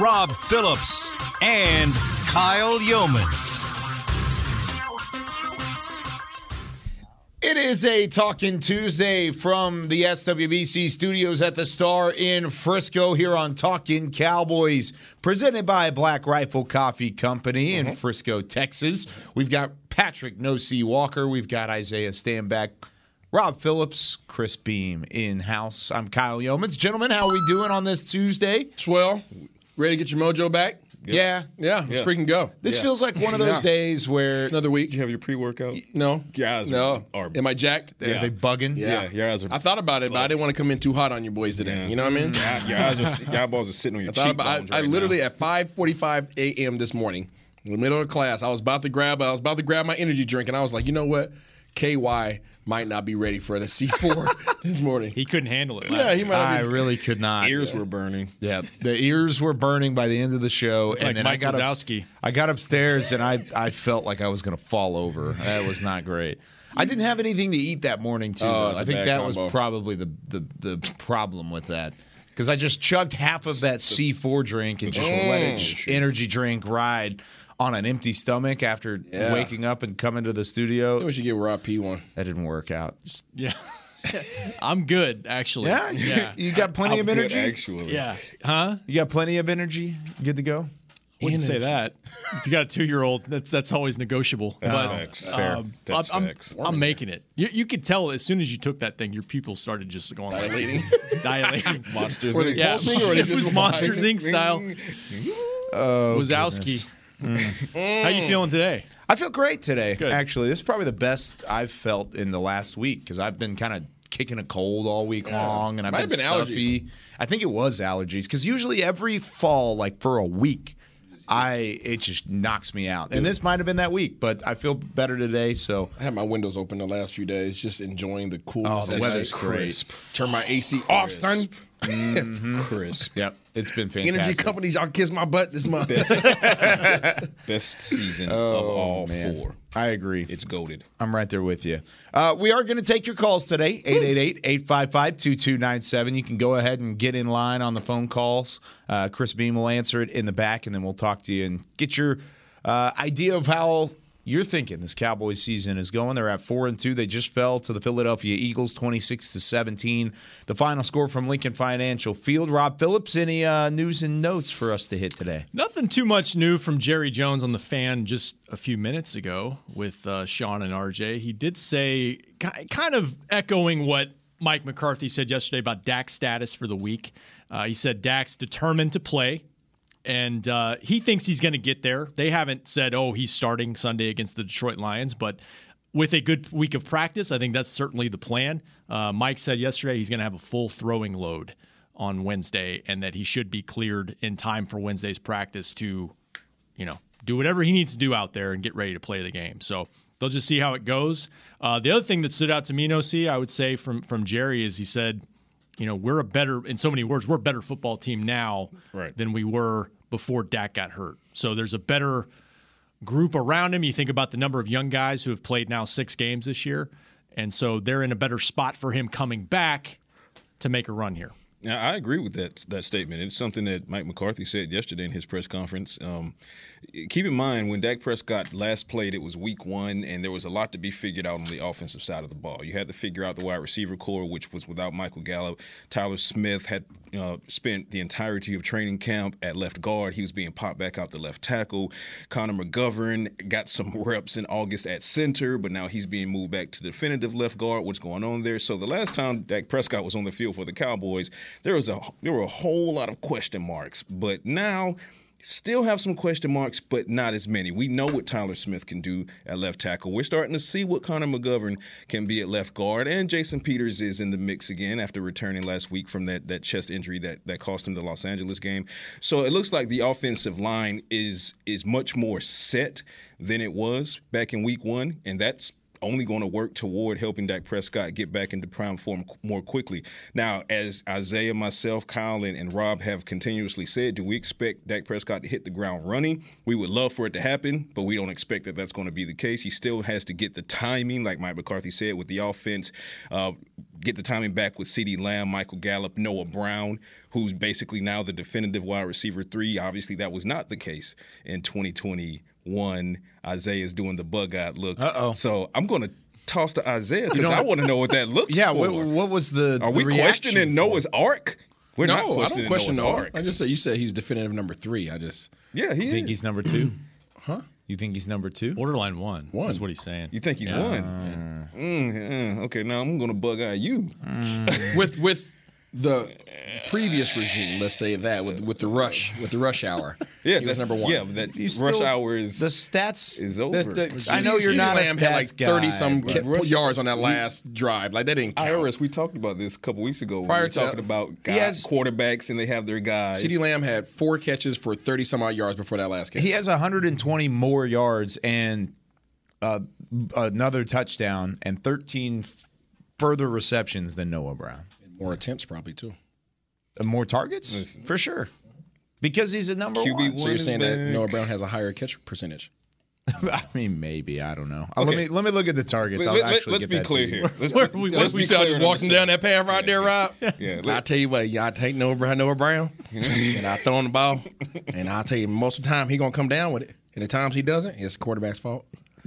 Rob Phillips, and Kyle Yeomans. It is a Talking Tuesday from the SWBC studios at the Star in Frisco here on Talking Cowboys, presented by Black Rifle Coffee Company in mm-hmm. Frisco, Texas. We've got Patrick No C Walker, we've got Isaiah Stanback, Rob Phillips, Chris Beam in house. I'm Kyle Yeomans. Gentlemen, how are we doing on this Tuesday? Swell. Ready to get your mojo back? Yeah. Yeah, let's freaking go. This feels like one of those Yeah. days where Another week. Did you have your pre-workout? No. Your eyes no. are- Am I jacked? are they bugging? Yeah, your eyes are. I thought about it, but I didn't want to come in too hot on you boys today. You know what I mean? Yeah, your eyes are. Your eyeballs are sitting on your I thought about. cheekbones I, I right literally now. at 5:45 a.m. this morning, in the middle of class, I was about to grab. I was about to grab my energy drink, and I was like, you know what? KY might not be ready for the C4 this morning. He couldn't handle it. Last yeah, he might. I be, really could not. ears were burning. Yeah, the ears were burning by the end of the show, and like then I Mike got up- Wazowski. I got upstairs, and I I felt like I was going to fall over. That was not great. I didn't have anything to eat that morning too. Oh, though. it's I a think bad that was probably the the the problem with that. Because I just chugged half of that C4 drink and just let it mm. energy drink ride on an empty stomach after Yeah. waking up and coming to the I studio. wish you give Rob P one. That didn't work out. Yeah. I'm good, actually. Yeah, Yeah. you got plenty I'm of good, energy. actually. Yeah. Huh? You got plenty of energy. Good to go. Wouldn't say that. If you got a two year old, that's that's always negotiable. That's but. Fair. um, That's I'm, facts. I'm making it. You, you could tell as soon as you took that thing, your pupils started just going like Dilating. dilating. Monsters. Were they Inc. Yeah, pulsing or were they it was Monsters Inc. style. Oh, Wazowski. Mm. How you feeling today? I feel great today. Good. Actually, this is probably the best I've felt in the last week because I've been kind of kicking a cold all week long, and I've Might been, have been stuffy. I think it was allergies because usually every fall, like for a week, I it just knocks me out. And this might have been that week, but I feel better today. So I had my windows open the last few days, just enjoying the coolness. Oh, the at weather's night. great. Turn my AC off, son. Crisp. yep, it's been fantastic. Energy companies, y'all kiss my butt this month. Best season of all man. four. I agree. It's goaded. I'm right there with you. Uh, we are going to take your calls today 888 855 2297. You can go ahead and get in line on the phone calls. Uh, Chris Beam will answer it in the back, and then we'll talk to you and get your uh, idea of how you're thinking this Cowboys season is going. They're at 4 and 2. They just fell to the Philadelphia Eagles 26 to 17. The final score from Lincoln Financial Field. Rob Phillips, any uh, news and notes for us to hit today? Nothing too much new from Jerry Jones on the fan just a few minutes ago with uh, Sean and RJ. He did say, kind of echoing what Mike McCarthy said yesterday about Dak's status for the week. Uh, he said Dak's determined to play, and uh, he thinks he's going to get there. They haven't said, oh, he's starting Sunday against the Detroit Lions, but with a good week of practice, I think that's certainly the plan. Uh, Mike said yesterday he's going to have a full throwing load on Wednesday, and that he should be cleared in time for Wednesday's practice to, you know, do whatever he needs to do out there and get ready to play the game. So they'll just see how it goes. Uh, the other thing that stood out to me, no see, I would say from from Jerry is he said, you know, we're a better, in so many words, we're a better football team now Right. than we were before Dak got hurt. So there's a better group around him. You think about the number of young guys who have played now six games this year. And so they're in a better spot for him coming back to make a run here. Now, I agree with that that statement. It's something that Mike McCarthy said yesterday in his press conference. Um, keep in mind when Dak Prescott last played, it was Week One, and there was a lot to be figured out on the offensive side of the ball. You had to figure out the wide receiver corps, which was without Michael Gallup. Tyler Smith had uh, spent the entirety of training camp at left guard. He was being popped back out the left tackle. Connor McGovern got some reps in August at center, but now he's being moved back to definitive left guard. What's going on there? So the last time Dak Prescott was on the field for the Cowboys, there was a there were a whole lot of question marks. But now Still have some question marks, but not as many. We know what Tyler Smith can do at left tackle. We're starting to see what Connor McGovern can be at left guard, and Jason Peters is in the mix again after returning last week from that, that chest injury that, that cost him the Los Angeles game. So it looks like the offensive line is is much more set than it was back in week one, and that's only going to work toward helping Dak Prescott get back into prime form more quickly. Now, as Isaiah, myself, Kyle, and, and, Rob have continuously said, do we expect Dak Prescott to hit the ground running? We would love for it to happen, but we don't expect that that's going to be the case. He still has to get the timing, like Mike McCarthy said, with the offense, uh, get the timing back with CeeDee Lamb, Michael Gallup, Noah Brown, who's basically now the definitive wide receiver three. Obviously, that was not the case in 2020 one, Isaiah's doing the bug out look. Uh-oh. So I'm going to toss to Isaiah because I want to know what that looks like. Yeah, for. what, what was the Are the we reaction questioning for? Noah's Ark? We're not no, I questioning don't question Noah's Ark. I just said you said he's definitive number three. I just yeah, he You think he's number two? Huh? You think he's number two? Borderline one. One. That's what he's saying. You think he's Yeah. one? Mm, uh, okay, now I'm going to bug out you. with with the previous regime, let's say that with with the rush with the rush hour. Yeah, he was that's number one. Yeah, that You rush still- hour is the stats. is over. The- the- I know you're CeeDee not a Lamb had like stats guy, thirty some but- yards on that last drive. Like that didn't count. IRS, we talked about this a couple weeks ago. Prior we were to talking that- about guys, has- quarterbacks and they have their guys. CeeDee Lamb had four catches for thirty some odd yards before that last catch. He has 120 more yards and uh, another touchdown and 13 f- further receptions than Noah Brown. More attempts probably too. Uh, more targets for sure. Because he's a number QB one. one. So you're is saying that. Noah Brown has a higher catch percentage? I mean, maybe I don't know. Uh, Let me let me look at the targets. Let- I'll let- actually let's get be that to clear you. here. Let's, Where let's, we- let's we be clear just walking down that path right there, Rob. Yeah, I tell you what, y'all take Noah Brown, Noah Brown, and I throw him the ball, and I'll tell you most of the time he gonna come down with it, and the times he doesn't, it's the quarterback's fault.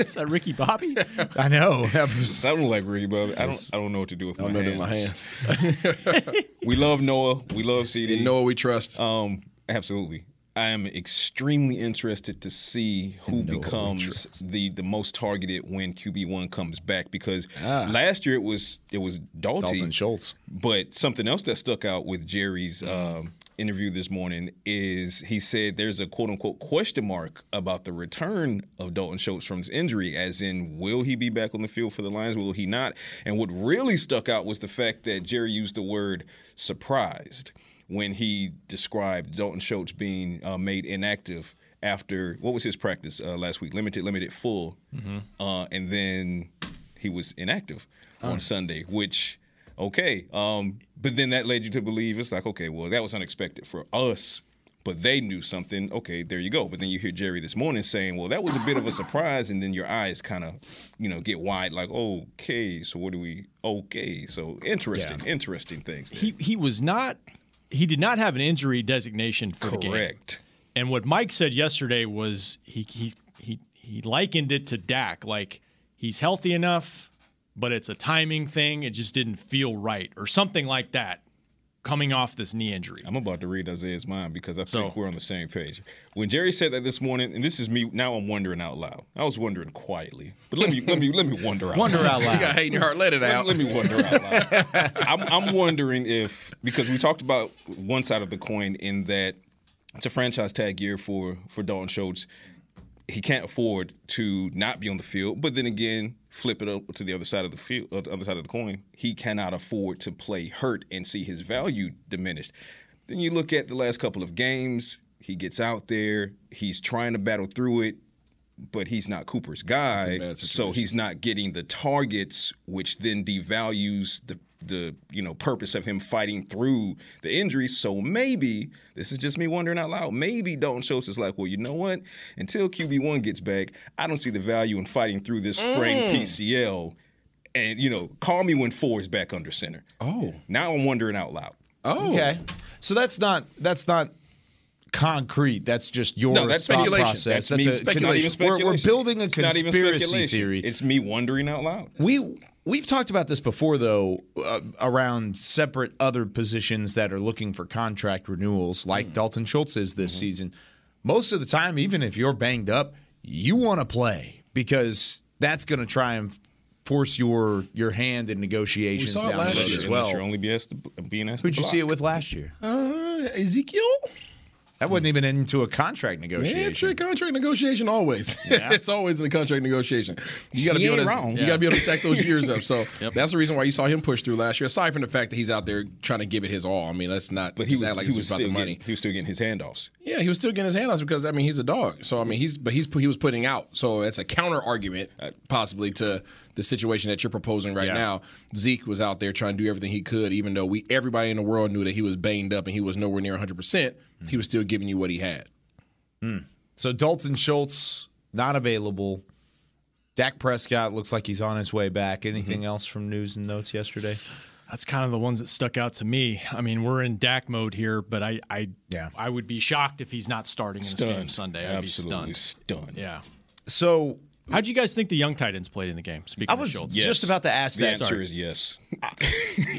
Is that Ricky Bobby? I know. That was, I don't like Ricky Bobby. I don't. I don't know what to do with I my don't know hands. in my hands. We love Noah. We love CeeDee. And Noah we trust. Um, absolutely. I am extremely interested to see who becomes the the most targeted when QB one comes back because last year it was it was Dalton, Dalton Schultz. But something else that stuck out with Jerry's um, interview this morning is he said there's a quote unquote question mark about the return of Dalton Schultz from his injury, as in, will he be back on the field for the Lions? Will he not? And what really stuck out was the fact that Jerry used the word surprised when he described Dalton Schultz being uh, made inactive after what was his practice uh, last week? Limited, limited, full, uh, and then he was inactive on Sunday, which okay. Um, but then that led you to believe it's like, okay, well, that was unexpected for us, but they knew something. Okay, there you go. But then you hear Jerry this morning saying, well, that was a bit of a surprise, and then your eyes kind of, you know, get wide, like, okay, so what do we? Okay, so interesting, interesting things. there. he he was not. He did not have an injury designation for the game. Correct. And what Mike said yesterday was he he he he likened it to Dak, like he's healthy enough, but it's a timing thing. It just didn't feel right, or something like that, coming off this knee injury. I'm about to read Isaiah's mind because I think So- we're on the same page. When Jerry said that this morning, and this is me now, I'm wondering out loud. I was wondering quietly, but let me let me let me wonder out Wonder loud. out You got loud. hate in your heart, let it Let, out. let me wonder out loud. I'm, I'm wondering if because we talked about one side of the coin in that it's a franchise tag year for for Dalton Schultz. He can't afford to not be on the field, but then again, flip it up to the other side of the field, uh, the other side of the coin. He cannot afford to play hurt and see his value diminished. Then you look at the last couple of games. He gets out there. He's trying to battle through it but he's not Cooper's guy, so he's not getting the targets, which then devalues the the you know purpose of him fighting through the injuries. So maybe this is just me wondering out loud. Maybe Dalton Schultz is like, well, you know what? Until QB one gets back, I don't see the value in fighting through this spring Mm. PCL. And you know, call me when four is back under center. Oh. now I'm wondering out loud. Oh, Okay. So that's not that's not concrete. That's just your No, that's thought speculation. process. That's, me. a, It's not even we're, we're building a It's not even conspiracy theory. It's me wondering out loud. We we've talked about this before, though, uh, around separate other positions that are looking for contract renewals, like Dalton Schultz is Mm-hmm. this season. Most of the time, even if you're banged up, you want to play because that's going to try and force your your hand in negotiations We saw it down the last road year. as Unless well. you're only be asked to, being asked Who'd to you see it with last year? Uh, Ezekiel. That wasn't even into a contract Yeah, negotiation. it's a contract negotiation always. Yeah. it's always in a contract negotiation. You got to be able to wrong. you Yeah. got to be able to stack those years up. So that's the reason why you saw him push through last year. Aside from the fact that he's out there trying to give it his all. I mean, let's not. But he was, like he was about still the money. getting, he was still getting his handoffs. Yeah, he was still getting his handoffs because I mean he's a dog. So I mean he's but he's he was putting out. So it's a counter argument uh, possibly to the situation that you're proposing right Yeah. now. Zeke was out there trying to do everything he could, even though we everybody in the world knew that he was banged up and he was nowhere near 100. percent He was still giving you what he had. Hmm. So Dalton Schultz not available. Dak Prescott looks like he's on his way back. Anything mm-hmm. else from news and notes yesterday? That's kind of the ones that stuck out to me. I mean, we're in Dak mode here, but I, I, Yeah. I would be shocked if he's not starting in this game Sunday. I'd Absolutely be stunned. stunned. Yeah. So How'd you guys think the young tight ends played in the game? Speaking I of was Schultz, just about to ask The that. answer Sorry. is yes.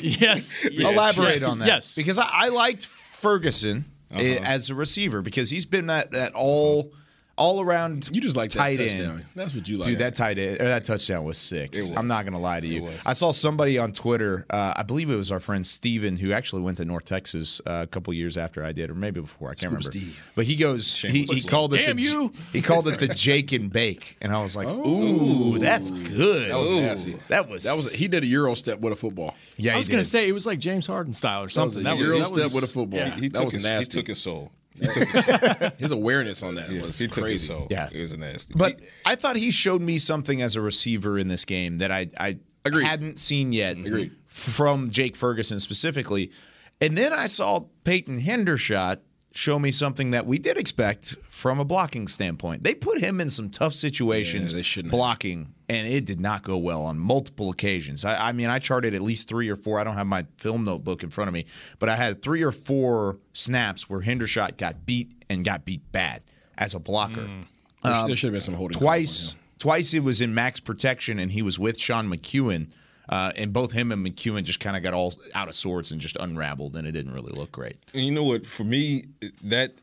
yes, yes, Elaborate yes, on that. Yes, Because I, I liked Ferguson eh, as a receiver because he's been that that all all around You just like that tight touchdown. end. That's what you like. Dude, that tight end or that touchdown was sick. was. I'm not gonna lie to you. I saw somebody on Twitter. Uh, I believe it was our friend Steven, who actually went to North Texas uh, a couple years after I did, or maybe before. I can't remember. Steve. But he goes. He, he called it. Damn the, you. He called it the Jake and Bake, and I was like, "Ooh, that's good." That was nasty. That was That was he did a euro step with a football. Yeah, I he was going did. to say it was like James Harden style or That was something. a That was, euro that step was- with a football. He, he that took was his, nasty. He took his soul. his awareness on that was He crazy. soul. Yeah. It was nasty. But I thought he showed me something as a receiver in this game that I, I Agreed. hadn't seen yet mhm. Agreed. from Jake Ferguson specifically. And then I saw Peyton Hendershot show me something that we did expect from a blocking standpoint. They put him in some tough situations Yeah, have. blocking, and it did not go well on multiple occasions. I, I mean, I charted at least three or four. I don't have my film notebook in front of me, but I had three or four snaps where Hendershot got beat and got beat bad as a blocker. Mm. There should have been some holding Twice, twice it was in max protection, and he was with Sean McKeon, uh, and both him and McKeon just kind of got all out of sorts and just unraveled, and it didn't really look great. And you know what? For me, that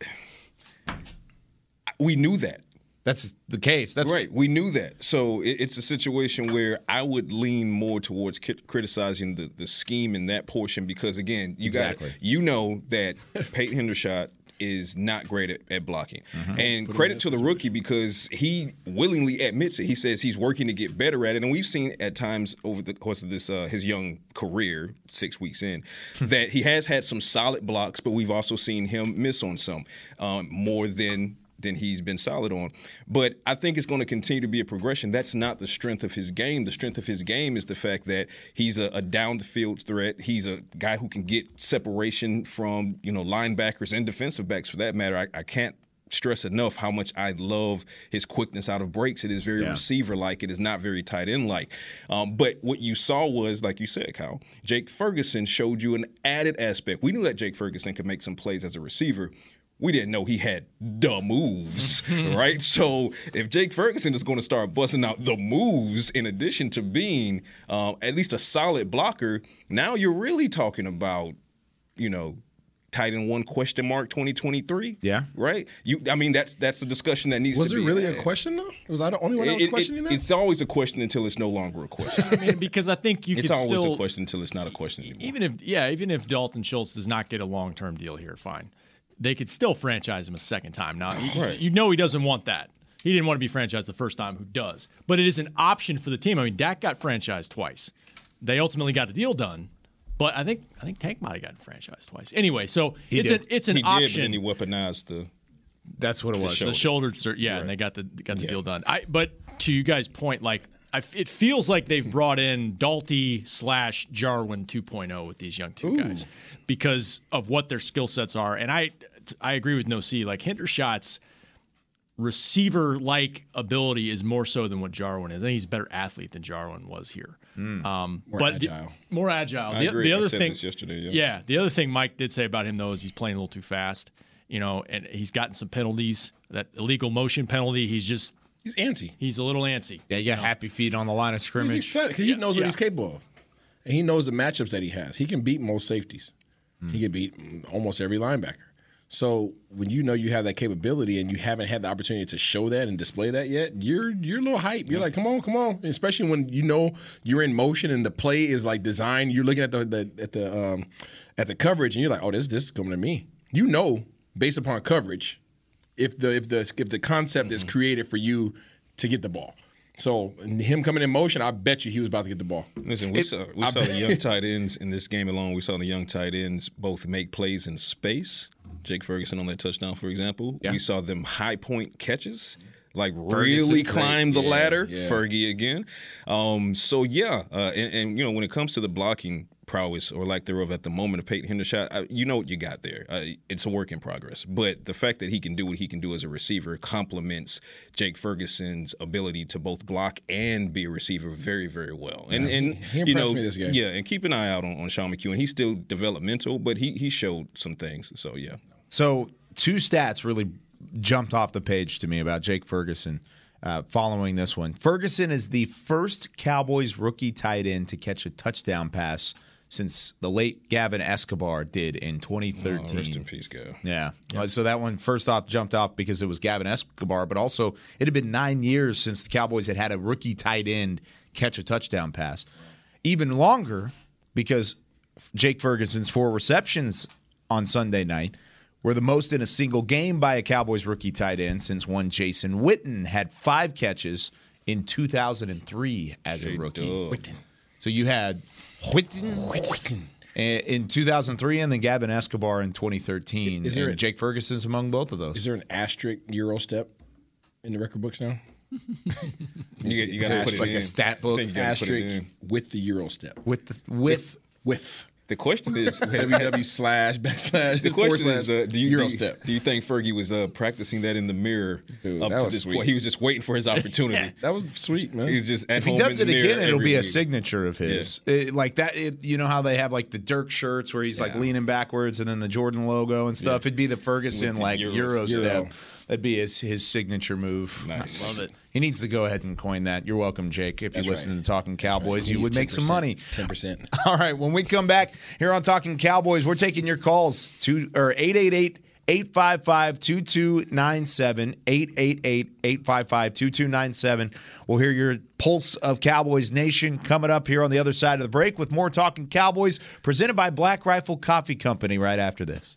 we knew that. That's the case. That's right. We knew that. So it, it's a situation where I would lean more towards ki- criticizing the, the scheme in that portion because again, you Exactly. got you know that Peyton Hendershot is not great at, at blocking. Mm-hmm. And credit to the rookie because he willingly admits it. He says he's working to get better at it. And we've seen at times over the course of this uh, his young career, six weeks in, that he has had some solid blocks, but we've also seen him miss on some um, more than than he's been solid on. But I think it's going to continue to be a progression. That's not the strength of his game. The strength of his game is the fact that he's a, a down the field threat. He's a guy who can get separation from you know linebackers and defensive backs for that matter. I, I can't stress enough how much I love his quickness out of breaks. It is very receiver like. It is not very tight end like. Um, but what you saw was, like you said, Kyle, Jake Ferguson showed you an added aspect. We knew that Jake Ferguson could make some plays as a receiver. We didn't know he had the moves, right? So if Jake Ferguson is going to start busting out the moves in addition to being um, at least a solid blocker, now you're really talking about, you know, tight end one question mark 2023. Yeah. right. You, I mean, that's that's the discussion that needs Was to be. Was it be. really a question though? Was I the only one that It- was it- questioning that? It's always a question until it's no longer a question. I mean, because I think you can still it's always still a question until it's not a question anymore. even if yeah, even if Dalton Schultz does not get a long term deal here, fine. They could still franchise him a second time. Now, you- Right. you know he doesn't want that. He didn't want to be franchised the first time. Who does? But it is an option for the team. I mean, Dak got franchised twice. They ultimately got a deal done, but I think I think Tank might have gotten franchised twice. Anyway, so it's did. an it's an he did, but then he weaponized the. that's what it was. show. the shoulder, sur- yeah, and they got the got the deal done. I but to you guys' point, like I f it feels like they've brought in Dalty slash Jarwin 2.0 with these young two guys because of what their skill sets are, and I I agree with No C. Like Hendershot's receiver like ability is more so than what Jarwin is. I think he's a better athlete than Jarwin was here. Um, More but the- agile. more agile. I the, agree. the I other said thing, this yesterday, yeah. yeah, the other thing Mike did say about him though is he's playing a little too fast. You know, and he's gotten some penalties. That illegal motion penalty. He's just He's antsy. he's a little antsy. Yeah, you got happy feet on the line of scrimmage. He's scrimmage. excited because he knows what yeah. he's capable of, and he knows the matchups that he has. He can beat most safeties. He can beat mm, almost every linebacker. So when you know you have that capability and you haven't had the opportunity to show that and display that yet, you're you're a little hype. You're like, come on, come on. Especially when you know you're in motion and the play is like designed. You're looking at the, the at the um, at the coverage and you're like, oh, this this is coming to me. You know based upon coverage if the if the if the concept Mm-hmm. is created for you to get the ball. So him coming in motion, I bet you he was about to get the ball. Listen, we saw we saw the young tight ends in this game alone. We saw the young tight ends both make plays in space. Jake Ferguson on that touchdown, for example. We saw them high point catches, like really climb the ladder. yeah. Fergie again. Um, so yeah, uh, and, and you know when it comes to the blocking prowess or lack thereof at the moment of Peyton Hendershot, uh, you know what you got there. Uh, it's a work in progress. But the fact that he can do what he can do as a receiver complements Jake Ferguson's ability to both block and be a receiver very, very well. And and he you impressed know, me this game. yeah, and keep an eye out on, on Sean McKeon. He's still developmental, but he he showed some things. So yeah. So two stats really jumped off the page to me about Jake Ferguson. Uh, following this one, Ferguson is the first Cowboys rookie tight end to catch a touchdown pass since the late Gavin Escobar did in 2013. Oh, rest in peace, go. Yeah. Uh, So that one first off jumped off because it was Gavin Escobar, but also it had been nine years since the Cowboys had had a rookie tight end catch a touchdown pass. Even longer because Jake Ferguson's four receptions on Sunday night were the most in a single game by a Cowboys rookie tight end since one Jason Witten had five catches in 2003 as a rookie. So you had Witten, in 2003 and then Gavin Escobar in 2013. Is there and a- Jake Ferguson's among both of those. Is there an asterisk Euro step in the record books now? You, you got there to put it like in. a stat book? I think you gotta put it Asterisk in. with the Euro step. with the, with With The question is, www slash backslash The forward question is, slash uh, do you Euro do you, step. do you think Fergie was uh, practicing that in the mirror Dude, up that to was this sweet. point? He was just waiting for his opportunity. That was sweet, man. He was just at if he does in it again, it'll every be a signature of his. It- like that, it, you know how they have like the Dirk shirts where he's like leaning backwards and then the Jordan logo and stuff. It'd be the Ferguson the like Euro- Euro, Euro. step. That'd be his his signature move. Nice. Love it. He needs to go ahead and coin that. You're welcome, Jake. If That's you listen right. to Talking Cowboys, you would make some money. Ten percent. All right, when we come back here on Talking Cowboys, we're taking your calls to or 888 855 2297 888 855 2297. We'll hear your pulse of Cowboys Nation coming up here on the other side of the break with more Talking Cowboys presented by Black Rifle Coffee Company right after this.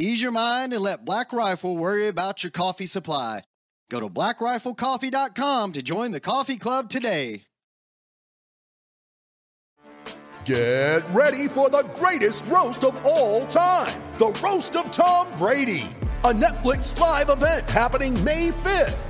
Ease your mind and let Black Rifle worry about your coffee supply. Go to blackriflecoffee.com to join the coffee club today. Get ready for the greatest roast of all time the Roast of Tom Brady, a Netflix live event happening May 5th.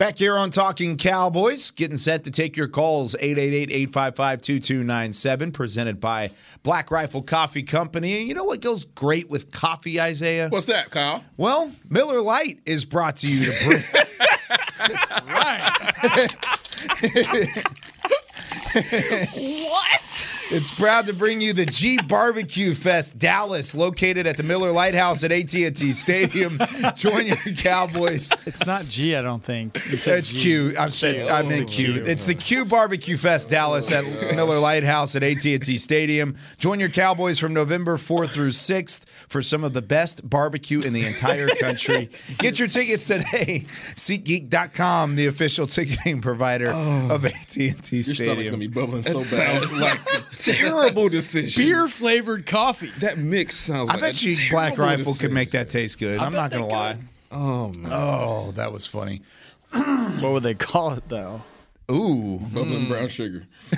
Back here on Talking Cowboys, getting set to take your calls 888-855-2297 presented by Black Rifle Coffee Company. And you know what goes great with coffee, Isaiah? What's that, Kyle? Well, Miller Lite is brought to you to bring what? It's proud to bring you the G Barbecue Fest Dallas, located at the Miller Lighthouse at AT&T Stadium. Join your Cowboys. It's not G, I don't think. You said It's G. Q. I've said I oh, meant Q. It's the Q Barbecue Fest Dallas at Miller Lighthouse at AT&T Stadium. Join your Cowboys from November 4th through 6th for some of the best barbecue in the entire country. Get your tickets today. SeatGeek.com, the official ticketing provider oh. of AT&T Your stomach's gonna be bubbling That so bad. sounds like a terrible decision. Beer flavored coffee. That mix sounds I like bet a you Black terrible Rifle could make that taste good. I I'm not gonna lie. Oh man. Oh, that was funny. What would they call it though? Ooh. Bubbling brown sugar.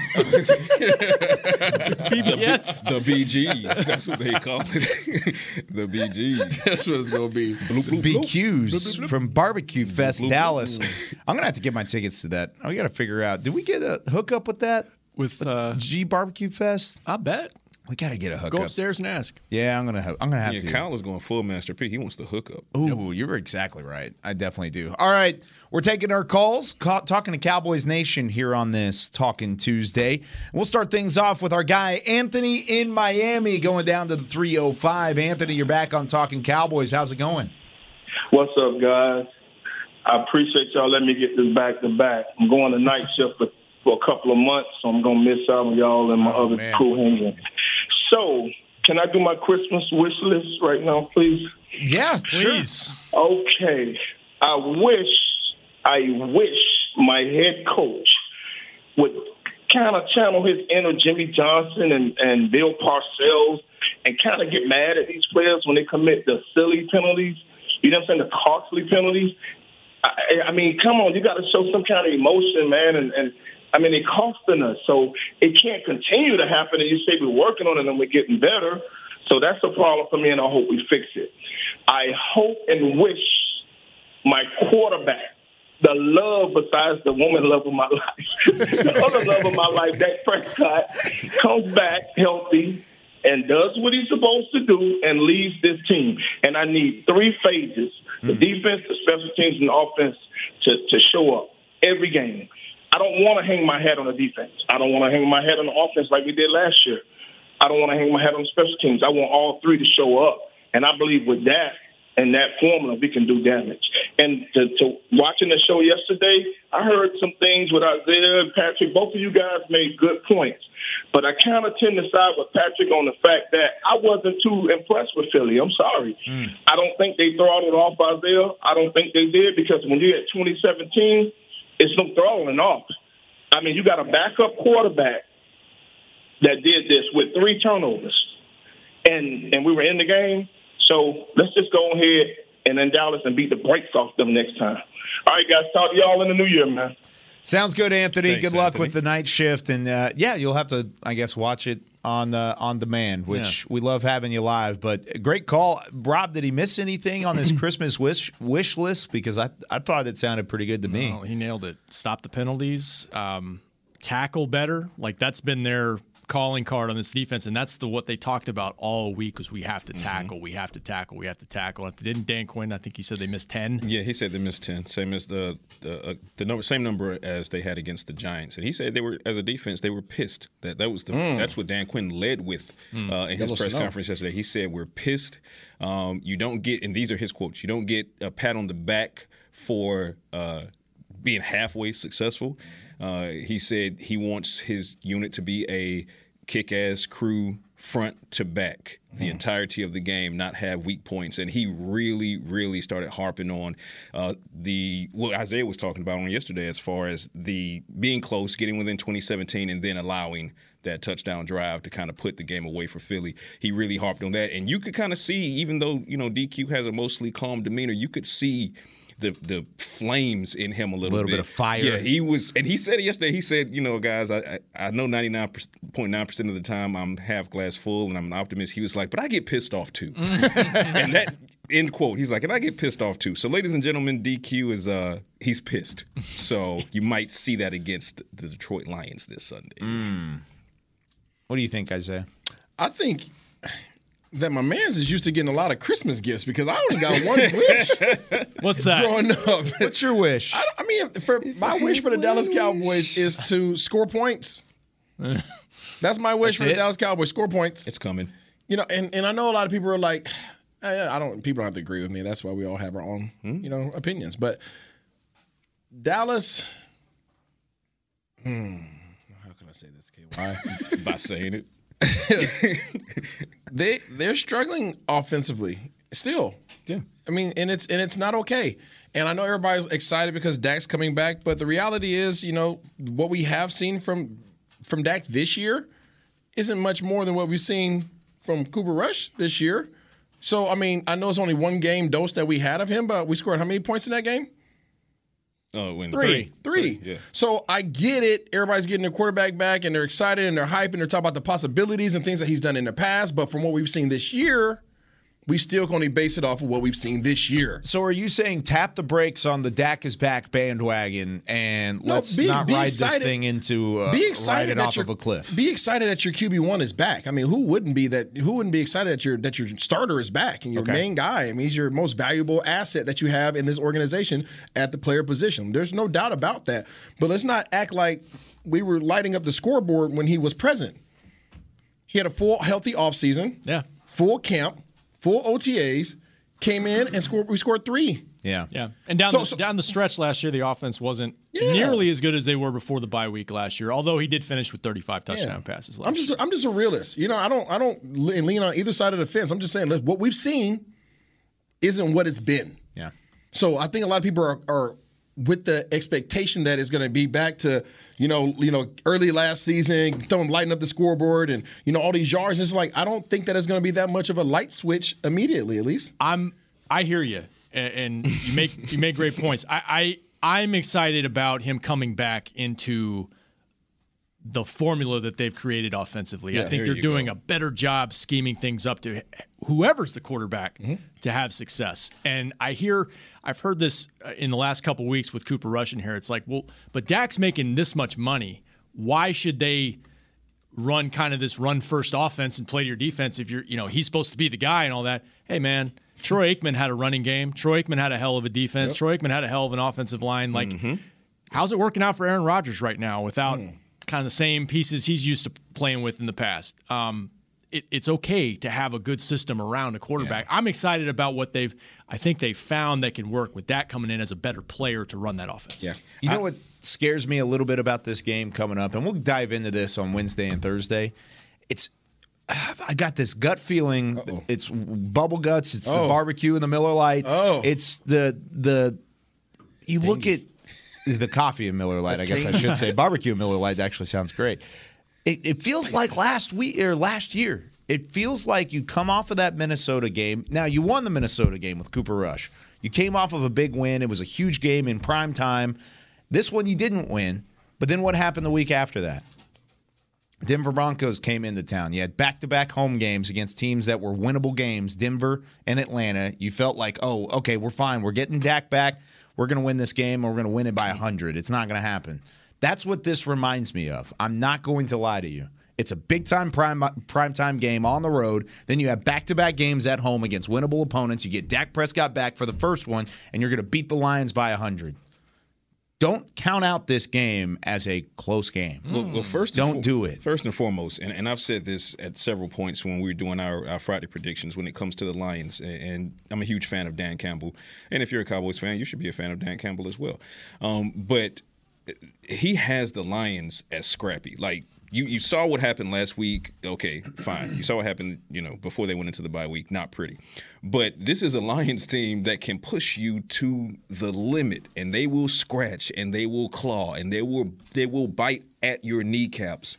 BBS. The BGs. That's what they call it. the BGs. That's what it's gonna be. Bloop, bloop, bloop. BQs from Barbecue Fest bloop, bloop. Dallas. I'm gonna have to get my tickets to that. I got to figure out. Did we get a hookup with that With uh, G Barbecue Fest? I bet. We got to get a hookup. Go upstairs and ask. Yeah, I'm gonna. Ha- I'm gonna have Yeah, to. Kyle is going full Master P. He wants to hook up. Ooh, you're exactly right. I definitely do. All right, we're taking our calls, ca- talking to Cowboys Nation here on this Talking Tuesday. We'll start things off with our guy Anthony in Miami, going down to the 305. Anthony, you're back on Talking Cowboys. How's it going? What's up, guys? I appreciate y'all letting me get this back to back. I'm going to night shift for, for a couple of months, so I'm going to miss out on y'all and my Oh, other man. crew hanging. So, can I do my Christmas wish list right now, please? Yeah, Please. Okay. I wish, I wish my head coach would kind of channel his inner Jimmy Johnson and, and Bill Parcells and kind of get mad at these players when they commit the silly penalties. You know what I'm saying? The costly penalties. I, I mean, come on, you got to show some kind of emotion, man. And, and I mean, they're costing us, so it can't continue to happen. And you say we're working on it and we're getting better. So that's a problem for me, and I hope we fix it. I hope and wish my quarterback, the love besides the woman love of my life, the other love of my life, Dak Prescott, comes back healthy and does what he's supposed to do and leads this team. And I need three phases the hmm. defense, the special teams, and the offense to, to show up every game. I don't want to hang my head on the defense. I don't want to hang my head on the offense like we did last year. I don't want to hang my head on special teams. I want all three to show up. And I believe with that and that formula, we can do damage. And to, to watching the show yesterday, I heard some things with Isaiah and Patrick. Both of you guys made good points. But I kind of tend to side with Patrick on the fact that I wasn't too impressed with Philly. I'm sorry. Mm. I don't think they throttled off Isaiah. I don't think they did because when you're at 2017, it's no throwing off. I mean, you got a backup quarterback that did this with three turnovers, and and we were in the game. So let's just go ahead and in Dallas and beat the brakes off them next time. All right, guys. Talk to y'all in the new year, man. Sounds good, Anthony. Thanks, good luck Anthony. with the night shift, and uh, yeah, you'll have to, I guess, watch it on uh, on demand, which we love having you live. But great call, Rob. Did he miss anything on his Christmas wish wish list? Because I I thought it sounded pretty good to me. No, he nailed it. Stop the penalties. Um, tackle better. Like that's been their calling card on this defense, and that's the what they talked about all week was we have to tackle, we have to tackle, we have to tackle. Didn't Dan Quinn? I think he said they missed ten. Yeah, he said they missed ten, same as the the, uh, the number, same number as they had against the Giants, and he said they were as a defense they were pissed that that was the Mm. that's what Dan Quinn led with Mm. uh, in his Yellow press snow. conference yesterday. He said we're pissed. Um, you don't get, and these are his quotes. You don't get a pat on the back for uh, being halfway successful. Uh, he said he wants his unit to be a kick-ass crew front to back the entirety of the game, not have weak points. And he really, really started harping on uh, the what Isaiah was talking about on yesterday, as far as the being close, getting within 2017, and then allowing that touchdown drive to kind of put the game away for Philly. He really harped on that, and you could kind of see, even though you know DQ has a mostly calm demeanor, you could see the the flames in him a little, bit. a Little bit of fire. Yeah, he was, and he said it yesterday. He said, you know, guys, I I, I know ninety nine point nine percent of the time I'm half glass full and I'm an optimist. He was like, but I get pissed off too, and that end quote. He's like, and I get pissed off too. So, ladies and gentlemen, DQ is uh he's pissed. So you might see that against the Detroit Lions this Sunday. Mm. What do you think, Isaiah? I think that my man's is used to getting a lot of Christmas gifts because I only got one wish. What's that? Growing up, what's your wish? I, I mean, for my wish for the Dallas Cowboys is to score points. That's my wish That's for the? Dallas Cowboys: score points. It's coming. You know, and, and I know a lot of people are like, "Eh, I don't. People don't have to agree with me. That's why we all have our own, you know, opinions. But Dallas, hmm, how can I say this, KY? By saying it. they they're struggling offensively still. Yeah. I mean, and it's and it's not okay. And I know everybody's excited because Dak's coming back, but the reality is, you know, what we have seen from from Dak this year isn't much more than what we've seen from Cooper Rush this year. So, I mean, I know it's only one game dose that we had of him, but we scored how many points in that game? Oh, when Three. Three. Yeah. So I get it. Everybody's getting their quarterback back and they're excited and they're hyping. And they're talking about the possibilities and things that he's done in the past. But from what we've seen this year, we still can only base it off of what we've seen this year. So are you saying tap the brakes on the Dak is back bandwagon and No, let's be- not be ride this thing into uh, be excited it off your- of a cliff? Be excited that your QB one is back. I mean, who wouldn't be that? Who wouldn't be excited that your that your starter is back and your Okay. main guy? I mean, he's your most valuable asset that you have in this organization at the player position. There's no doubt about that. But let's not act like we were lighting up the scoreboard when he was present. He had a full healthy offseason. Yeah. Full camp, full OTAs, came in and scored we scored 3. Yeah. Yeah. And down, So- the, so- down the stretch last year, the offense wasn't Yeah. nearly as good as they were before the bye week last year, although he did finish with 35 touchdown Yeah. passes last I'm just I'm just a realist. You know, I don't I don't lean on either side of the fence. I'm just saying look, what we've seen isn't what it's been. Yeah. So I think a lot of people are, are with the expectation that it's going to be back to you know you know early last season, throwing lighting up the scoreboard and you know all these yards. It's like I don't think that it's going to be that much of a light switch immediately. At least I'm I hear you, and, and you make you make great points. I, I I'm excited about him coming back into the formula that they've created offensively. I think they're doing go. a better job scheming things up to whoever's the quarterback Mm-hmm. to have success. And I hear I've heard this uh, in the last couple weeks with Cooper Rush in here. It's like, well, but Dak's making this much money. Why should they run kind of this run first offense and play to your defense if you're, you know, he's supposed to be the guy and all that. Hey, man, Troy Aikman had a running game. Troy Aikman had a hell of a defense. Troy Aikman had a hell of an offensive line. Like, how's it working out for Aaron Rodgers right now without kind of the same pieces he's used to playing with in the past? Um, it, it's okay to have a good system around a quarterback. I'm excited about what they've, I think they've found that can work with that coming in as a better player to run that offense. Yeah. You know what scares me a little bit about this game coming up, and we'll dive into this on Wednesday and Thursday. It's I got this gut feeling. It's bubble guts. It's the Oh. barbecue and the Miller Lite. Oh. it's the the. You look at the coffee and Miller Lite. I guess I should say barbecue and Miller Lite actually sounds great. It, it feels like last week or last year. It feels like you come off of that Minnesota game. Now you won the Minnesota game with Cooper Rush. You came off of a big win. It was a huge game in prime time. This one you didn't win. But then what happened the week after that? Denver Broncos came into town. You had back to back home games against teams that were winnable games, Denver and Atlanta. You felt like, oh, okay, we're fine. We're getting Dak back. We're going to win this game. and We're going to win it by 100. It's not going to happen. That's what this reminds me of. I'm not going to lie to you. It's a big time prime prime time game on the road. Then you have back to back games at home against winnable opponents. You get Dak Prescott back for the first one, and you're going to beat the Lions by 100. Don't count out this game as a close game. Well, well first, don't fo- do it. First and foremost, and, and I've said this at several points when we were doing our, our Friday predictions when it comes to the Lions, and, and I'm a huge fan of Dan Campbell. And if you're a Cowboys fan, you should be a fan of Dan Campbell as well. Um, but he has the Lions as scrappy. Like you, you saw what happened last week. Okay, fine. You saw what happened, you know, before they went into the bye week. Not pretty. But this is a Lions team that can push you to the limit, and they will scratch, and they will claw, and they will they will bite at your kneecaps,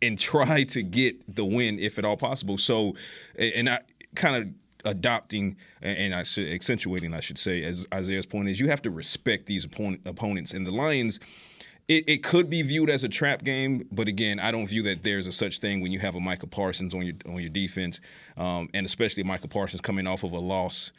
and try to get the win if at all possible. So, and I kind of adopting and, I accentuating, I should say, as Isaiah's point is, you have to respect these opponent, opponents. And the Lions. It, it could be viewed as a trap game, but again, I don't view that there's a such thing when you have a Micah Parsons on your on your defense, um, and especially Micah Parsons coming off of a loss.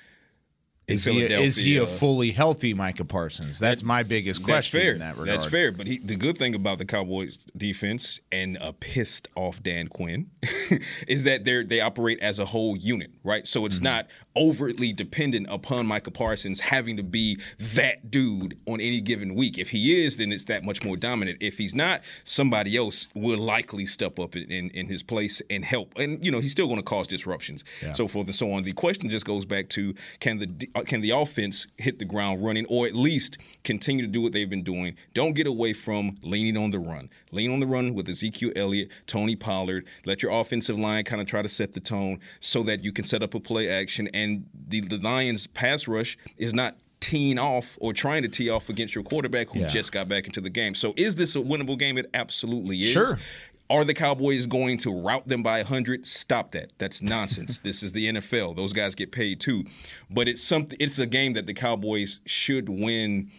Is he, is he a fully healthy Micah Parsons? That's my biggest question fair. in that regard. That's fair. But he, the good thing about the Cowboys defense and a pissed off Dan Quinn is that they they operate as a whole unit, right? So Mm-hmm. it's not overtly dependent upon Micah Parsons having to be that dude on any given week. If he is, then it's that much more dominant. If he's not, somebody else will likely step up in, in, in his place and help. And you know he's still going to cause disruptions, Yeah. so forth and so on. The question just goes back to can the Uh, can the offense hit the ground running, or at least continue to do what they've been doing? Don't get away from leaning on the run. Lean on the run with Ezekiel Elliott, Tony Pollard. Let your offensive line kind of try to set the tone so that you can set up a play action. And the, the Lions' pass rush is not teeing off or trying to tee off against your quarterback who Yeah. just got back into the game. So is this a winnable game? It absolutely is. Sure. Are the Cowboys going to route them by 100? Stop that. That's nonsense. this is the NFL. Those guys get paid too. But it's something it's a game that the Cowboys should win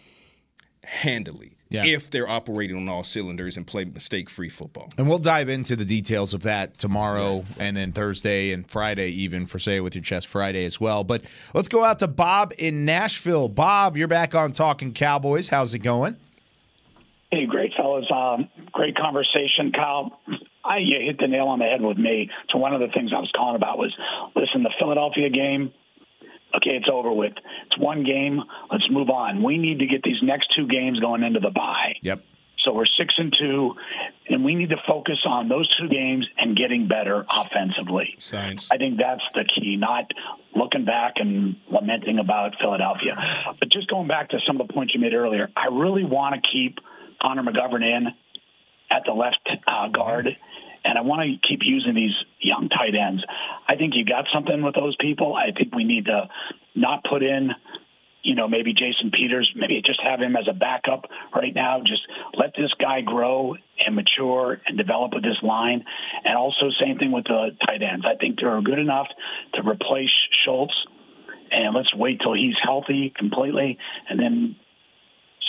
handily Yeah. if they're operating on all cylinders and play mistake-free football. And we'll dive into the details of that tomorrow and then Thursday and Friday, even for Say With Your Chest Friday as well. But let's go out to Bob in Nashville. Bob, you're back on Talking Cowboys. How's it going? Hey, great fellas. Um, great conversation, Kyle. I you hit the nail on the head with me. So one of the things I was calling about was, listen, the Philadelphia game. Okay, it's over with. It's one game. Let's move on. We need to get these next two games going into the bye. Yep. So we're six and two, and we need to focus on those two games and getting better offensively. Science. I think that's the key, not looking back and lamenting about Philadelphia. But just going back to some of the points you made earlier, I really want to keep Connor McGovern in at the left uh, guard, and I want to keep using these young tight ends. I think you got something with those people. I think we need to not put in you know, maybe Jason Peters, maybe just have him as a backup right now. Just let this guy grow and mature and develop with this line. And also, same thing with the tight ends. I think they're good enough to replace Schultz. And let's wait till he's healthy completely and then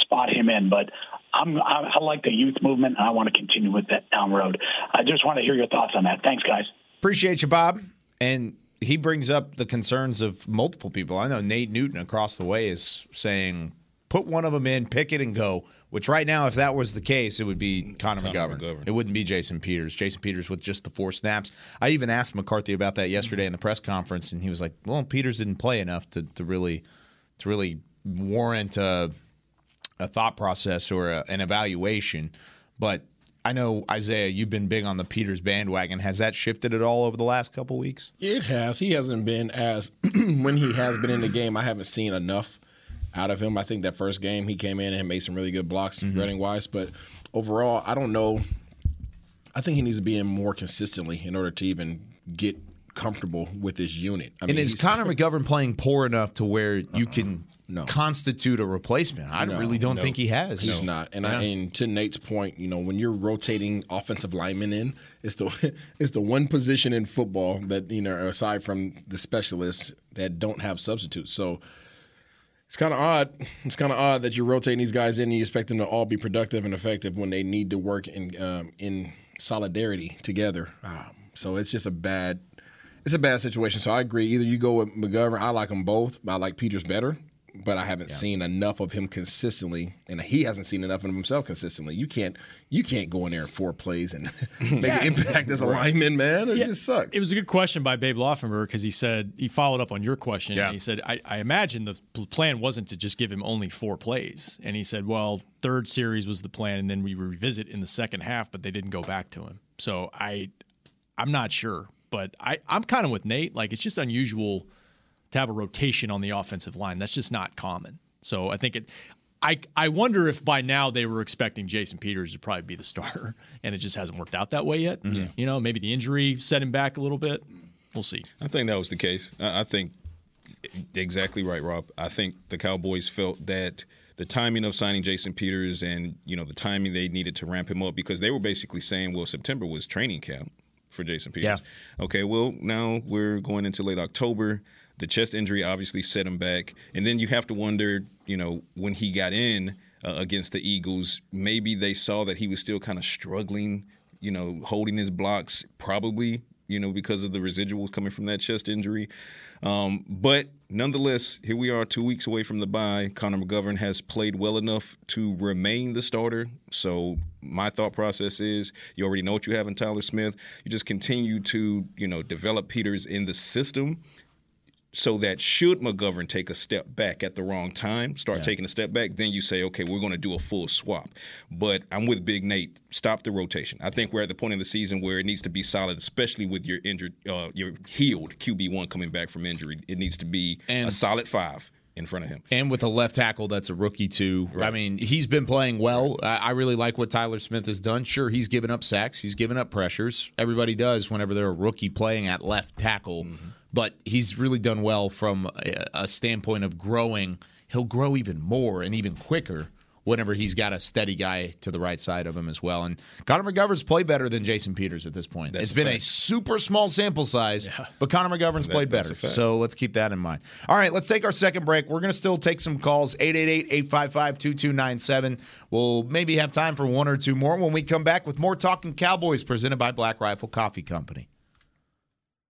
spot him in. But I'm, I, I like the youth movement, and I want to continue with that down the road. I just want to hear your thoughts on that. Thanks, guys. Appreciate you, Bob. And he brings up the concerns of multiple people. I know Nate Newton across the way is saying, put one of them in, pick it, and go. Which right now, if that was the case, it would be mm, Connor, Connor McGovern. McGovern. It wouldn't be Jason Peters. Jason Peters with just the four snaps. I even asked McCarthy about that yesterday in the press conference, and he was like, "Well, Peters didn't play enough to, to really to really warrant a, a thought process or a, an evaluation." But I know Isaiah, you've been big on the Peters bandwagon. Has that shifted at all over the last couple weeks? It has. He hasn't been as when he has been in the game. I haven't seen enough out of him. I think that first game he came in and made some really good blocks mm-hmm. running wise, but overall, I don't know. I think he needs to be in more consistently in order to even get comfortable with this unit. I and is Connor McGovern playing poor enough to where you can constitute a replacement? I No, really don't no. think he has. He's not. And, I, Yeah. and to Nate's point, you know, when you're rotating offensive linemen in, it's the it's the one position in football that you know, aside from the specialists, that don't have substitutes. So it's kind of odd. It's kind of odd that you're rotating these guys in and you expect them to all be productive and effective when they need to work in um, in solidarity together. Um, so it's just a bad. It's a bad situation. So I agree. Either you go with McGovern. I like them both. But I like Peters better but I haven't seen enough of him consistently, and he hasn't seen enough of himself consistently. You can't you can't go in there four plays and make Yeah. an impact as a Right. lineman, man. It Yeah. just sucks. It was a good question by Babe Laufenberg because he said he followed up on your question. Yeah. And he said, I, I imagine the plan wasn't to just give him only four plays. And he said, well, third series was the plan, and then we revisit in the second half, but they didn't go back to him. So I, I'm not sure, but I, I'm kind of with Nate. Like it's just unusual to have a rotation on the offensive line. That's just not common. So I think it. I, I wonder if by now they were expecting Jason Peters to probably be the starter, and it just hasn't worked out that way yet. Mhm. You know, maybe the injury set him back a little bit. We'll see. I think that was the case. I I think exactly right, Rob. I think the Cowboys felt that the timing of signing Jason Peters and you know the timing they needed to ramp him up because they were basically saying, well, September was training camp for Jason Peters. Okay, well now we're going into late October. The chest injury obviously set him back, and then you have to wonder, you know, when he got in uh, against the Eagles, maybe they saw that he was still kind of struggling, you know, holding his blocks, probably, you know, because of the residuals coming from that chest injury. Um, but nonetheless, here we are, two weeks away from the bye. Connor McGovern has played well enough to remain the starter. So my thought process is, you already know what you have in Tyler Smith. You just continue to, you know, develop Peters in the system so that should McGovern take a step back at the wrong time, start Yeah. taking a step back, then you say, okay, we're going to do a full swap. But I'm with Big Nate. Stop the rotation. I think we're at the point in the season where it needs to be solid, especially with your injured, uh, your healed QB one coming back from injury. It needs to be and a solid five in front of him. And with a left tackle that's a rookie too. I mean, he's been playing well. I, really like what Tyler Smith has done. Sure, he's given up sacks, he's given up pressures. Everybody does whenever they're a rookie playing at left tackle. Mm-hmm. But he's really done well from a, a standpoint of growing. He'll grow even more and even quicker whenever he's got a steady guy to the right side of him as well. And Connor McGovern's played better than Jason Peters at this point. it's a been a super small sample size, but Connor McGovern's That- played better. So let's keep that in mind. All right, let's take our second break. We're going to still take some calls 888-855-2297. We'll maybe have time for one or two more when we come back with more Talking Cowboys presented by Black Rifle Coffee Company.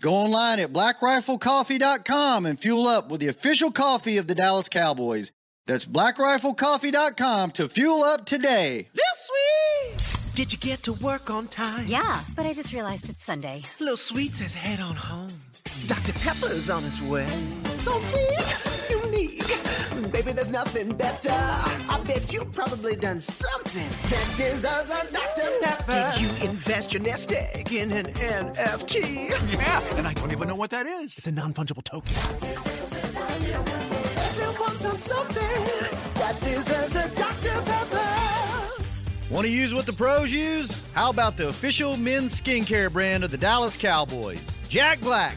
Go online at blackriflecoffee.com and fuel up with the official coffee of the Dallas Cowboys. That's blackriflecoffee.com to fuel up today. Lil Sweet! Did you get to work on time? Yeah, but I just realized it's Sunday. Lil Sweet says head on home. Dr. Pepper's on its way. So sweet, Baby, there's nothing better. I bet you probably done something that deserves a Dr. Pepper. Did you invest your nest egg in an NFT? Yeah, and I don't even know what that is. It's a non fungible token. Everyone's done something that deserves a Dr. Pepper. Want to use what the pros use? How about the official men's skincare brand of the Dallas Cowboys? Jack Black.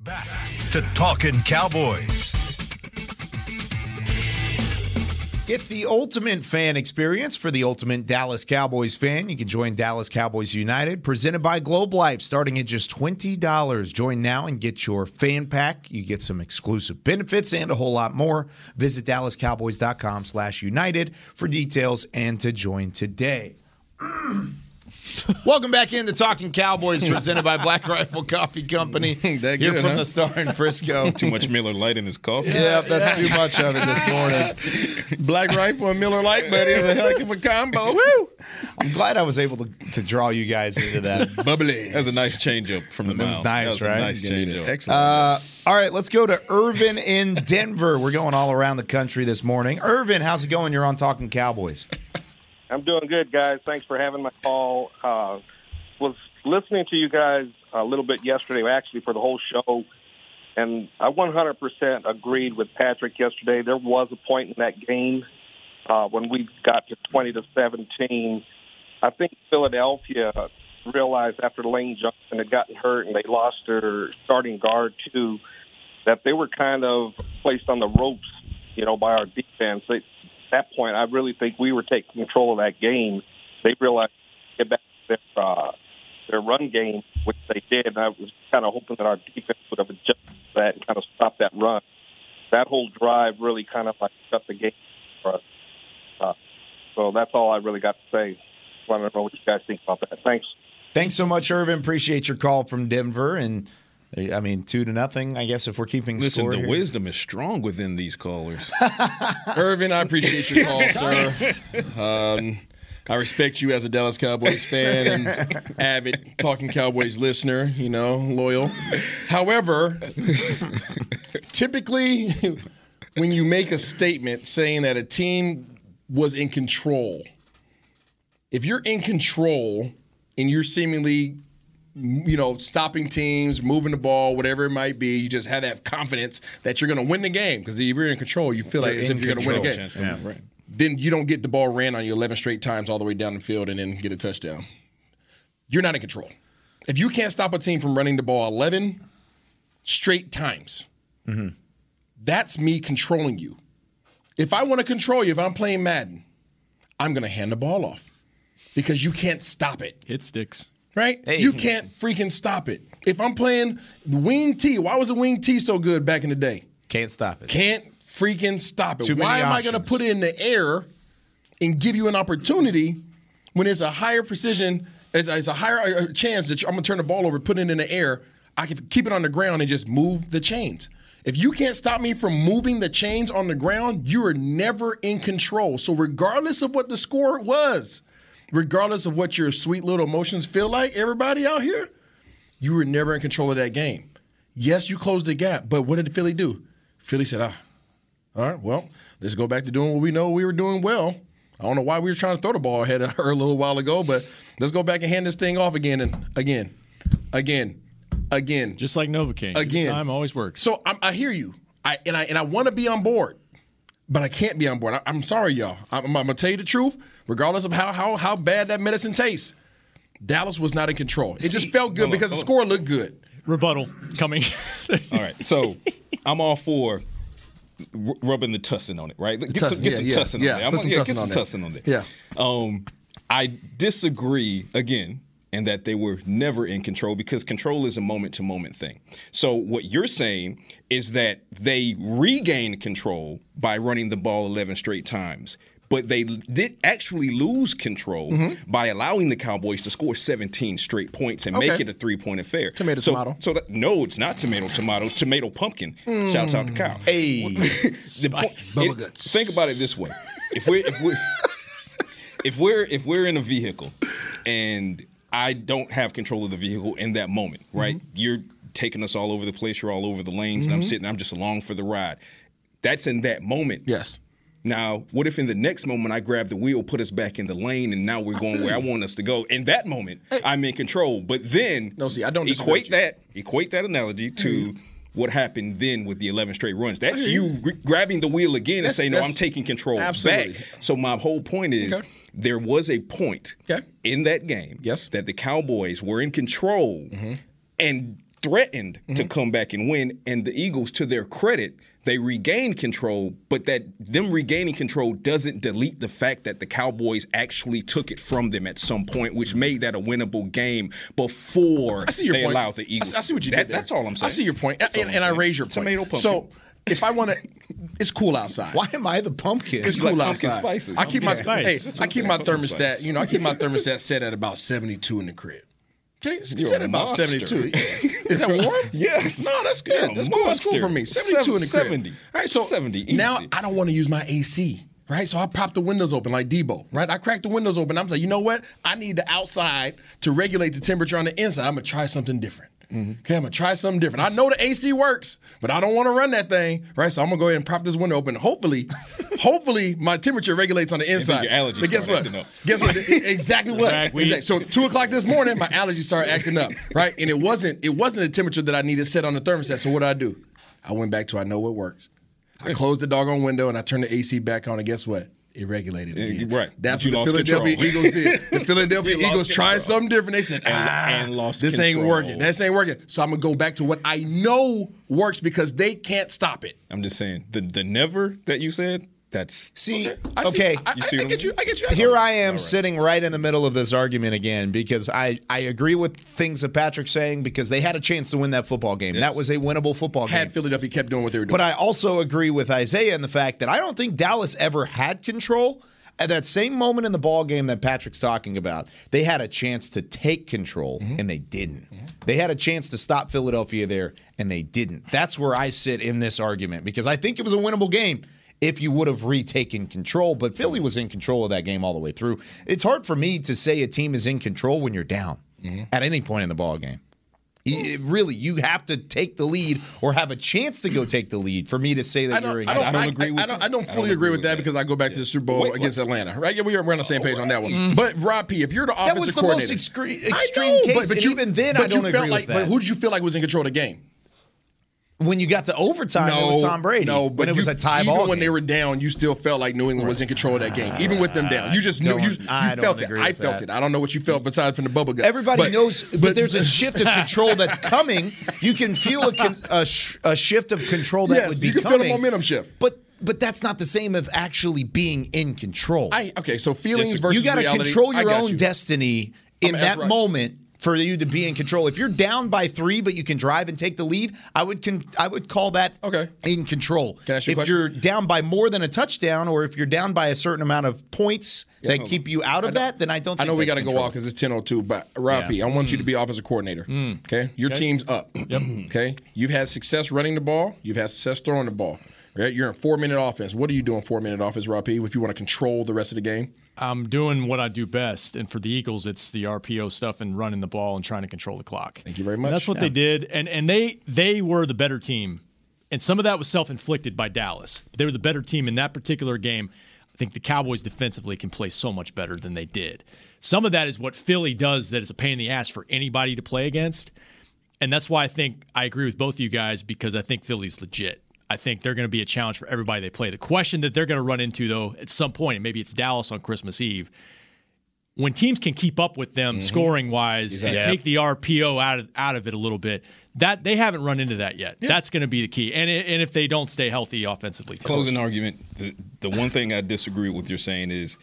Back to Talking Cowboys. Get the ultimate fan experience for the ultimate Dallas Cowboys fan. You can join Dallas Cowboys United, presented by Globe Life, starting at just $20. Join now and get your fan pack. You get some exclusive benefits and a whole lot more. Visit DallasCowboys.com slash United for details and to join today. Welcome back into Talking Cowboys, presented by Black Rifle Coffee Company. That Here good, from huh? the Star in Frisco. Too much Miller Lite in his coffee. Yeah, that's too much of it this morning. Black Rifle and Miller Lite, buddy, is a heck of a combo. Woo! I'm glad I was able to, to draw you guys into that. Bubbly. That was a nice change up from the It was nice, that was right? Nice change up. Excellent. Uh, all right, let's go to Irvin in Denver. We're going all around the country this morning. Irvin, how's it going? You're on Talking Cowboys. I'm doing good, guys. Thanks for having my call. Uh, was listening to you guys a little bit yesterday, actually for the whole show, and I 100% agreed with Patrick yesterday. There was a point in that game uh, when we got to 20 to 17. I think Philadelphia realized after Lane Johnson had gotten hurt and they lost their starting guard too, that they were kind of placed on the ropes, you know, by our defense. They, that point, I really think we were taking control of that game. They realized get back their uh, their run game, which they did. And I was kind of hoping that our defense would have adjusted that and kind of stopped that run. That whole drive really kind of like shut the game for us. Uh, so that's all I really got to say. Want to know what you guys think about that? Thanks. Thanks so much, Irvin. Appreciate your call from Denver. And I mean, two to nothing. I guess if we're keeping Listen, score the here. wisdom is strong within these callers. Irvin, I appreciate your call, sir. Um, I respect you as a Dallas Cowboys fan and avid Talking Cowboys listener, you know, loyal. However, typically when you make a statement saying that a team was in control, if you're in control and you're seemingly you know, stopping teams, moving the ball, whatever it might be. You just have that confidence that you're going to win the game because if you're in control, you feel like You're as if you're going to win the game. Yeah. Right. Then you don't get the ball ran on you 11 straight times all the way down the field and then get a touchdown. You're not in control. If you can't stop a team from running the ball 11 straight times, mm-hmm. that's me controlling you. If I want to control you, if I'm playing Madden, I'm going to hand the ball off because you can't stop it Hit sticks. Right? You can't freaking stop it. If I'm playing the wing T, why was the wing T so good back in the day? Can't stop it. Can't freaking stop it. Too why am I going to put it in the air and give you an opportunity when it's a higher precision, it's, it's a higher uh, chance that I'm going to turn the ball over, put it in the air. I can keep it on the ground and just move the chains. If you can't stop me from moving the chains on the ground, you are never in control. So regardless of what the score was, regardless of what your sweet little emotions feel like, everybody out here, you were never in control of that game. Yes, you closed the gap, but what did Philly do? Philly said, ah, all right, well, let's go back to doing what we know we were doing well. I don't know why we were trying to throw the ball ahead of her a little while ago, but let's go back and hand this thing off again and again, again, again. Just like Novocaine. Again. Time always works. So I'm, I hear you, I and I and I want to be on board, but I can't be on board. I, I'm sorry, y'all. I'm, I'm gonna tell you the truth, regardless of how how how bad that medicine tastes. Dallas was not in control. It just felt good hold on, because the hold score looked good. Rebuttal coming. All right, so I'm all for r- rubbing the tussin on it, right? Get some, Tussin, get yeah, some yeah, tussin yeah, on there. I'm put on- some yeah, tussin get some on tussin on there. Yeah. Um, I disagree again, and that they were never in control because control is a moment to moment thing. So what you're saying is that they regained control by running the ball 11 straight times. But they did actually lose control Mm-hmm. by allowing the Cowboys to score 17 straight points and make it a three point affair. Tomato, so, tomato. So that, no, it's not tomato, tomato. It's tomato pumpkin. Mm. Shouts out to Kyle. Hey, the point, it- think about it this way: if we're if we're if we're if we're in a vehicle and I don't have control of the vehicle in that moment, right? You're taking us all over the place. You're all over the lanes, and I'm Mhm. sitting. I'm just along for the ride. That's in that moment. Yes. Now, what if in the next moment I grab the wheel, put us back in the lane, and now we're going where I want us to go? In that moment, I'm in control. But then, No, see, I don't equate that equate that analogy to what happened then with the 11 straight runs. That's you gr- grabbing the wheel again and saying, "No, I'm taking control Absolutely. back." So my whole point is, Okay. there was a point in that game Yes. that the Cowboys were in control mm-hmm. and threatened to mm-hmm. come back and win. And the Eagles, to their credit, they regained control, but that them regaining control doesn't delete the fact that the Cowboys actually took it from them at some point, which mm-hmm. made that a winnable game before I see your they point. allowed the I Eagles. see, I see what you That- did there. That's all I'm saying. I see your point, and, I'm and I raise your point. Tomato pumpkin. So if I want to, it's cool outside. why am I the pumpkin? It's cool like pumpkin outside. spices. I keep my Pumpkin hey. I keep my thermostat. spice. You know, I keep my thermostat set at about seventy two in the crib. Okay, you said about monster. seventy two. Is that warm? Yes. No, that's good. That's cool. That's cool for me. Seventy two in the crib. 70. All right, so 70, now. I don't want to use my AC. Right, so I pop the windows open like Debo. Right, I crack the windows open. I'm like, you know what? I need the outside to regulate the temperature on the inside. I'm gonna try something different. Mm-hmm. Okay, I'm gonna try something different. I know the AC works, but I don't want to run that thing, right? So I'm gonna go ahead and prop this window open. Hopefully, hopefully my temperature regulates on the inside. your allergies but guess what? Guess what? exactly what? Exactly. So two o'clock this morning, my allergies started acting up, right? And it wasn't it wasn't the temperature that I needed set on the thermostat. So what did I do? I went back to I know what works. I closed the doggone window and I turned the AC back on, and guess what? It regulated again. Right. That's what the Philadelphia control. Eagles did. The Philadelphia Eagles tried control. something different. They said, ah, and lost this ain't working. This ain't working. So I'm gonna go back to what I know works because they can't stop it. I'm just saying the the never that you said. That's See, I see- okay. I, You I, see I what get you. I get you. Here I am sitting right in the middle of this argument again because I, I agree with things that Patrick's saying because they had a chance to win that football game. That was a winnable football game. Had Philadelphia kept doing what they were doing. But I also agree with Isaiah in the fact that I don't think Dallas ever had control. At that same moment in the ball game that Patrick's talking about, they had a chance to take control Mm-hmm. and they didn't. They had a chance to stop Philadelphia there and they didn't. That's where I sit in this argument because I think it was a winnable game if you would have retaken control, but Philly was in control of that game all the way through. It's hard for me to say a team is in control when you're down Mm-hmm. at any point in the ball game. You- really, you have to take the lead or have a chance to go take the lead for me to say that I you're don't, in I don't, don't I, agree with I, don't, that. I don't I fully don't agree with that because I go back to the Super Bowl Wait, against Atlanta, right? Yeah, we are, we're on the same page on that one. But Rob P, if you're the offensive coordinator, That was the most coordinator, excre- extreme know, case, but, but and you, even then, but I don't you agree felt with like, that. But who did you feel like was in control of the game? When you got to overtime, it was Tom Brady. No, but when it was a tie even ball when game. they were down, you still felt like New England was in control of that game, even with them down. You just knew you, you I felt it. I felt that. it. I don't know what you felt besides from the bubble guts. Everybody But- knows, but, there's a shift of control that's coming. You can feel a, con- a, sh- a shift of control that Yes, would be you can feel coming. the momentum shift. But but that's not the same of actually being in control. I okay, so feelings versus you got to reality, control your own you. destiny in I'm that moment for you to be in control. If you're down by three, but you can drive and take the lead, I would con- I would call that okay. in control. Can I ask you if question? you're down by more than a touchdown, or if you're down by a certain amount of points that keep you out of that, then I don't. I know we got to go off because it's 10:02. But Rob Yeah. P, I want you to be mm. offensive coordinator. Mm. Okay, your Okay. team's up. Yep. Okay, you've had success running the ball. You've had success throwing the ball. Right, you're in four minute offense. What are you doing four minute offense, Rob P? If you want to control the rest of the game, I'm doing what I do best, and for the Eagles, it's the RPO stuff and running the ball and trying to control the clock. Thank you very And much. that's what Yeah. they did, and and they they were the better team, and some of that was self inflicted by Dallas. But They were the better team in that particular game. I think the Cowboys defensively can play so much better than they did. Some of that is what Philly does that is a pain in the ass for anybody to play against. And that's why I think I agree with both of you guys because I think Philly's legit. I think they're going to be a challenge for everybody they play. The question that they're going to run into, though, at some point, and maybe it's Dallas on Christmas Eve, when teams can keep up with them mm-hmm. scoring wise Exactly. and take the RPO out of out of it a little bit, that they haven't run into that yet. That's going to be the key. And i- and if they don't stay healthy offensively, too. Closing argument. The, the one thing I disagree with you're saying is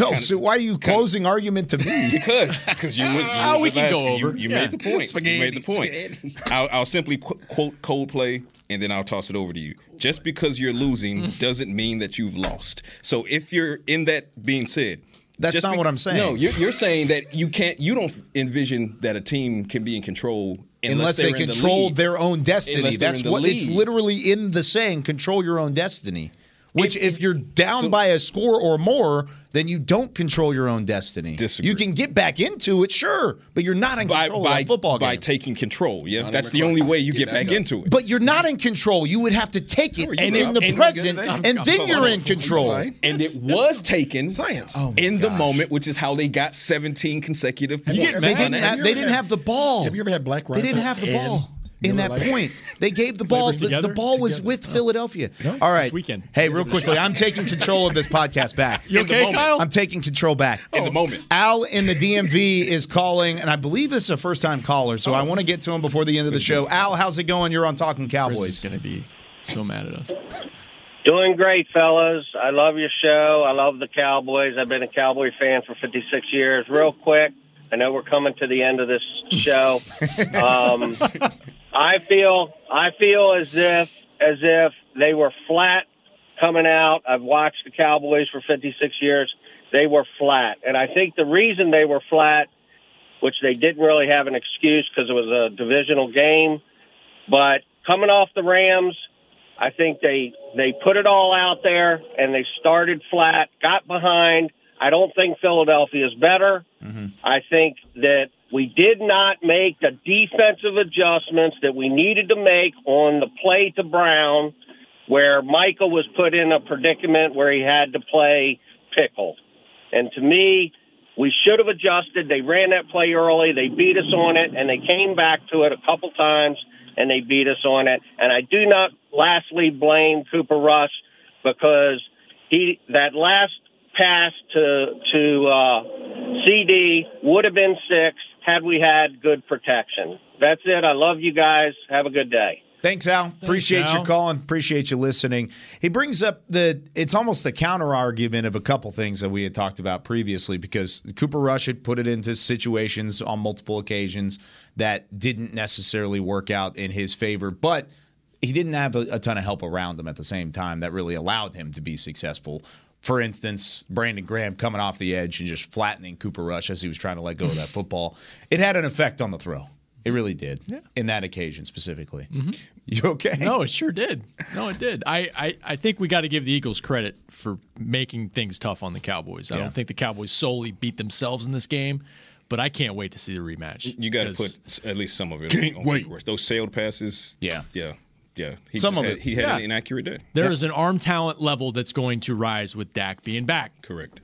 No, so why are you closing argument to me? because because you, went, you Oh, we can last- go over. You, Yeah. made the point. you made the point. I'll, I'll simply qu- quote Coldplay and then I'll toss it over to you. Just because you're losing Mm. doesn't mean that you've lost. So if you're in that being said. That's just not what I'm saying. No, you're, you're saying that you can't. You don't envision that a team can be in control Unless they they're in the control their own destiny. Unless That's in the what it's literally in the saying, control your own destiny. Which, if, you're down by a score or more, then you don't control your own destiny. You can get back into it, sure, but you're not in by, control by, of that football by taking control. Yeah, Johnny that's the only way you Get get back back up. into it. But you're not in control. You would have to take it And in the and- present, and- and then you're in control. And it was taken science oh in the moment, which is how they got 17 consecutive points. They didn't, have, they didn't have the ball. Have you ever had black They didn't have the ball in that Lite? point. They gave the ball. The, the together? ball was with Philadelphia. All right. weekend. Hey, real quickly, I'm taking control of this podcast back. You okay. Kyle? I'm taking control back. in the moment. Al in the DMV is calling, and I believe this is a first time caller, so I want to get to him before the end of the show. Al, how's it going? You're on Talking Chris is Cowboys. going to be so mad at us. Doing great, fellas. I love your show. I love the Cowboys. I've been a Cowboy fan for 56 years. Real quick, I know we're coming to the end of this show. Um, I feel I feel as if as if they were flat coming out. I've watched the Cowboys for 56 years. They were flat, and I think the reason they were flat, which they didn't really have an excuse because it was a divisional game, but coming off the Rams, I think they they put it all out there and they started flat, got behind. I don't think Philadelphia is better. Mm-hmm. I think that we did not make the defensive adjustments that we needed to make on the play to Brown, where Michael was put in a predicament where he had to play pickle. And to me, we should have adjusted. They ran that play early. They beat us on it, and they came back to it a couple times, and they beat us on it. And I do not lastly blame Cooper Rush because he that last pass to to uh, CeeDee would have been six had we had good protection. That's it. I love you guys. Have a good day. Thanks, Al. Appreciate Al. you calling. Appreciate you listening. He brings up the it's almost the counter argument of a couple things that we had talked about previously because Cooper Rush had put it into situations on multiple occasions that didn't necessarily work out in his favor, but he didn't have a, a ton of help around him at the same time that really allowed him to be successful. For instance, Brandon Graham coming off the edge and just flattening Cooper Rush as he was trying to let go of that football. It had an effect on the throw. It really did. In that occasion specifically. Mm-hmm. You okay? No, it sure did. No, it did. I, I, I think we got to give the Eagles credit for making things tough on the Cowboys. I Yeah. don't think the Cowboys solely beat themselves in this game, but I can't wait to see the rematch. You got to put at least some of it Can't on wait. Those sailed passes. Yeah. Yeah. Yeah. He Some of had, it. He had Yeah. an inaccurate day. There is an arm talent level that's going to rise with Dak being back. Correct.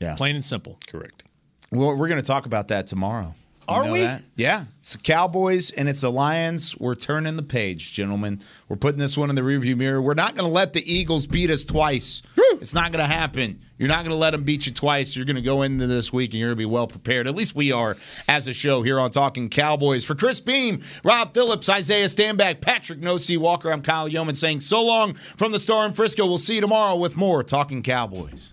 Yeah. Plain and simple. Correct. Well, we're going to talk about that tomorrow. Are know we? that? Yeah. It's the Cowboys and it's the Lions. We're turning the page, gentlemen. We're putting this one in the rearview mirror. We're not going to let the Eagles beat us twice. It's not going to happen. You're not going to let them beat you twice. You're going to go into this week and you're going to be well prepared. At least we are as a show here on Talking Cowboys. For Chris Beam, Rob Phillips, Isaiah Stanback, Patrick No C Walker, I'm Kyle Youmans saying so long from the Star in Frisco. We'll see you tomorrow with more Talking Cowboys.